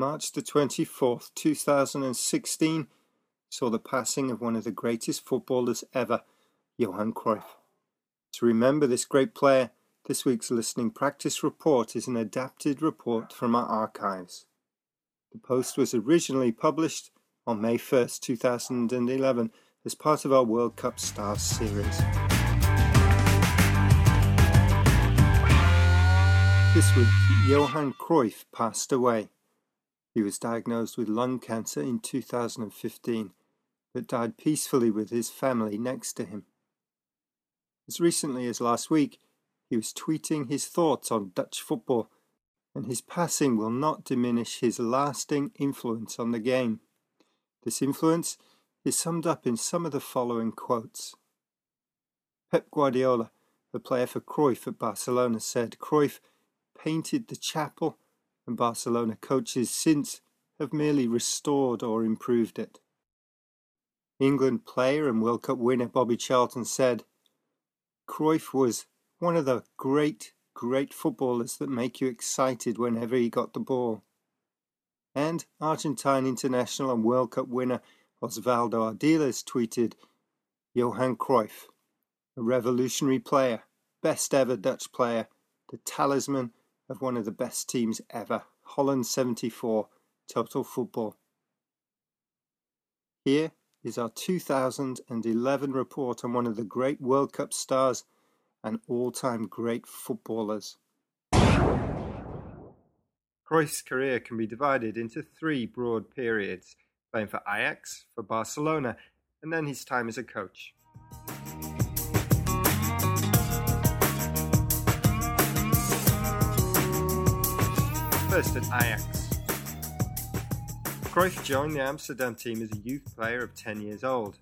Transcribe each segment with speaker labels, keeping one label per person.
Speaker 1: March the 24th, 2016, saw the passing of one of the greatest footballers ever, Johan Cruyff. To remember this great player, this week's listening practice report is an adapted report from our archives. The post was originally published on May 1st, 2011, as part of our World Cup Stars series. This week, Johan Cruyff passed away. He was diagnosed with lung cancer in 2015, but died peacefully with his family next to him. As recently as last week, he was tweeting his thoughts on Dutch football, and his passing will not diminish his lasting influence on the game. This influence is summed up in some of the following quotes. Pep Guardiola, the player for Cruyff at Barcelona, said Cruyff painted the chapel and Barcelona coaches since have merely restored or improved it. England player and World Cup winner Bobby Charlton said, Cruyff was one of the great, great footballers that make you excited whenever he got the ball. And Argentine international and World Cup winner Osvaldo Ardiles tweeted, Johan Cruyff, a revolutionary player, best ever Dutch player, the talisman of one of the best teams ever, Holland 74, Total Football. Here is our 2011 report on one of the great World Cup stars and all time great footballers. Cruyff's career can be divided into three broad periods playing for Ajax, for Barcelona, and then his time as a coach. First at Ajax. Cruyff joined the Amsterdam team as a youth player of 10 years old.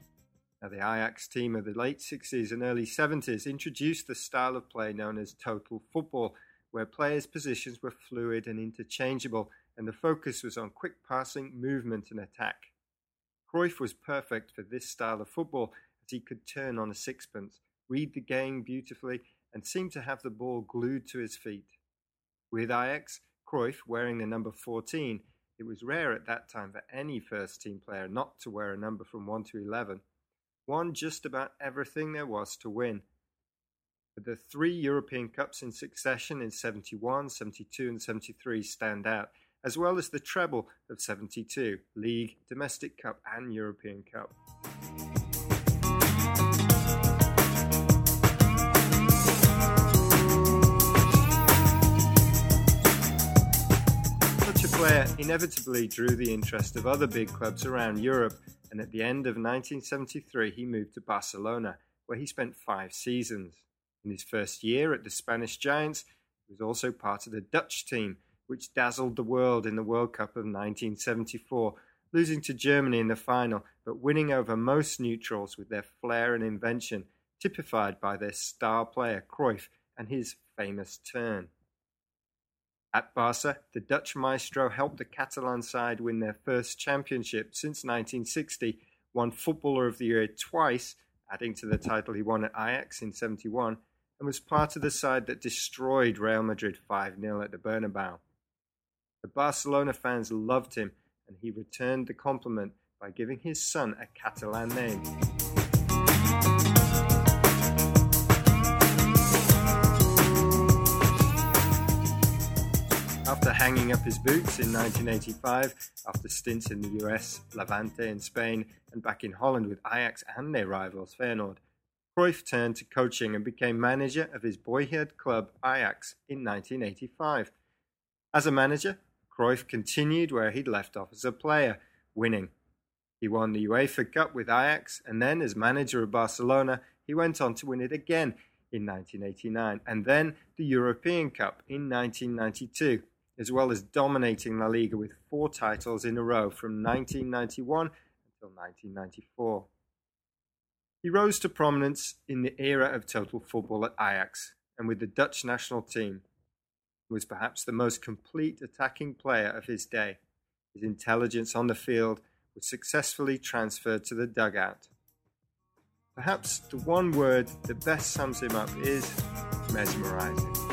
Speaker 1: Now, the Ajax team of the late 60s and early 70s introduced the style of play known as total football, where players' positions were fluid and interchangeable, and the focus was on quick passing, movement, and attack. Cruyff was perfect for this style of football as he could turn on a sixpence, read the game beautifully, and seemed to have the ball glued to his feet. With Ajax, Cruyff wearing the number 14, it was rare at that time for any first team player not to wear a number from 1 to 11, won just about everything there was to win. But the three European Cups in succession in 71, 72, and 73 stand out, as well as the treble of 72 League, Domestic Cup, and European Cup. Player inevitably drew the interest of other big clubs around Europe, and at the end of 1973 he moved to Barcelona, where he spent five seasons. In his first year at the Spanish Giants, he was also part of the Dutch team, which dazzled the world in the World Cup of 1974, losing to Germany in the final, but winning over most neutrals with their flair and invention, typified by their star player Cruyff and his famous turn. At Barca, the Dutch maestro helped the Catalan side win their first championship since 1960, won Footballer of the Year twice, adding to the title he won at Ajax in 71, and was part of the side that destroyed Real Madrid 5 0 at the Bernabeu. The Barcelona fans loved him, and he returned the compliment by giving his son a Catalan name. Hanging up his boots in 1985, after stints in the US, Levante in Spain, and back in Holland with Ajax and their rivals Feyenoord, Cruyff turned to coaching and became manager of his boyhood club Ajax in 1985. As a manager, Cruyff continued where he'd left off as a player, winning. He won the UEFA Cup with Ajax, and then as manager of Barcelona, he went on to win it again in 1989, and then the European Cup in 1992 as well as dominating La Liga with four titles in a row from 1991 until 1994. He rose to prominence in the era of total football at Ajax and with the Dutch national team. He was perhaps the most complete attacking player of his day. His intelligence on the field was successfully transferred to the dugout. Perhaps the one word that best sums him up is mesmerizing.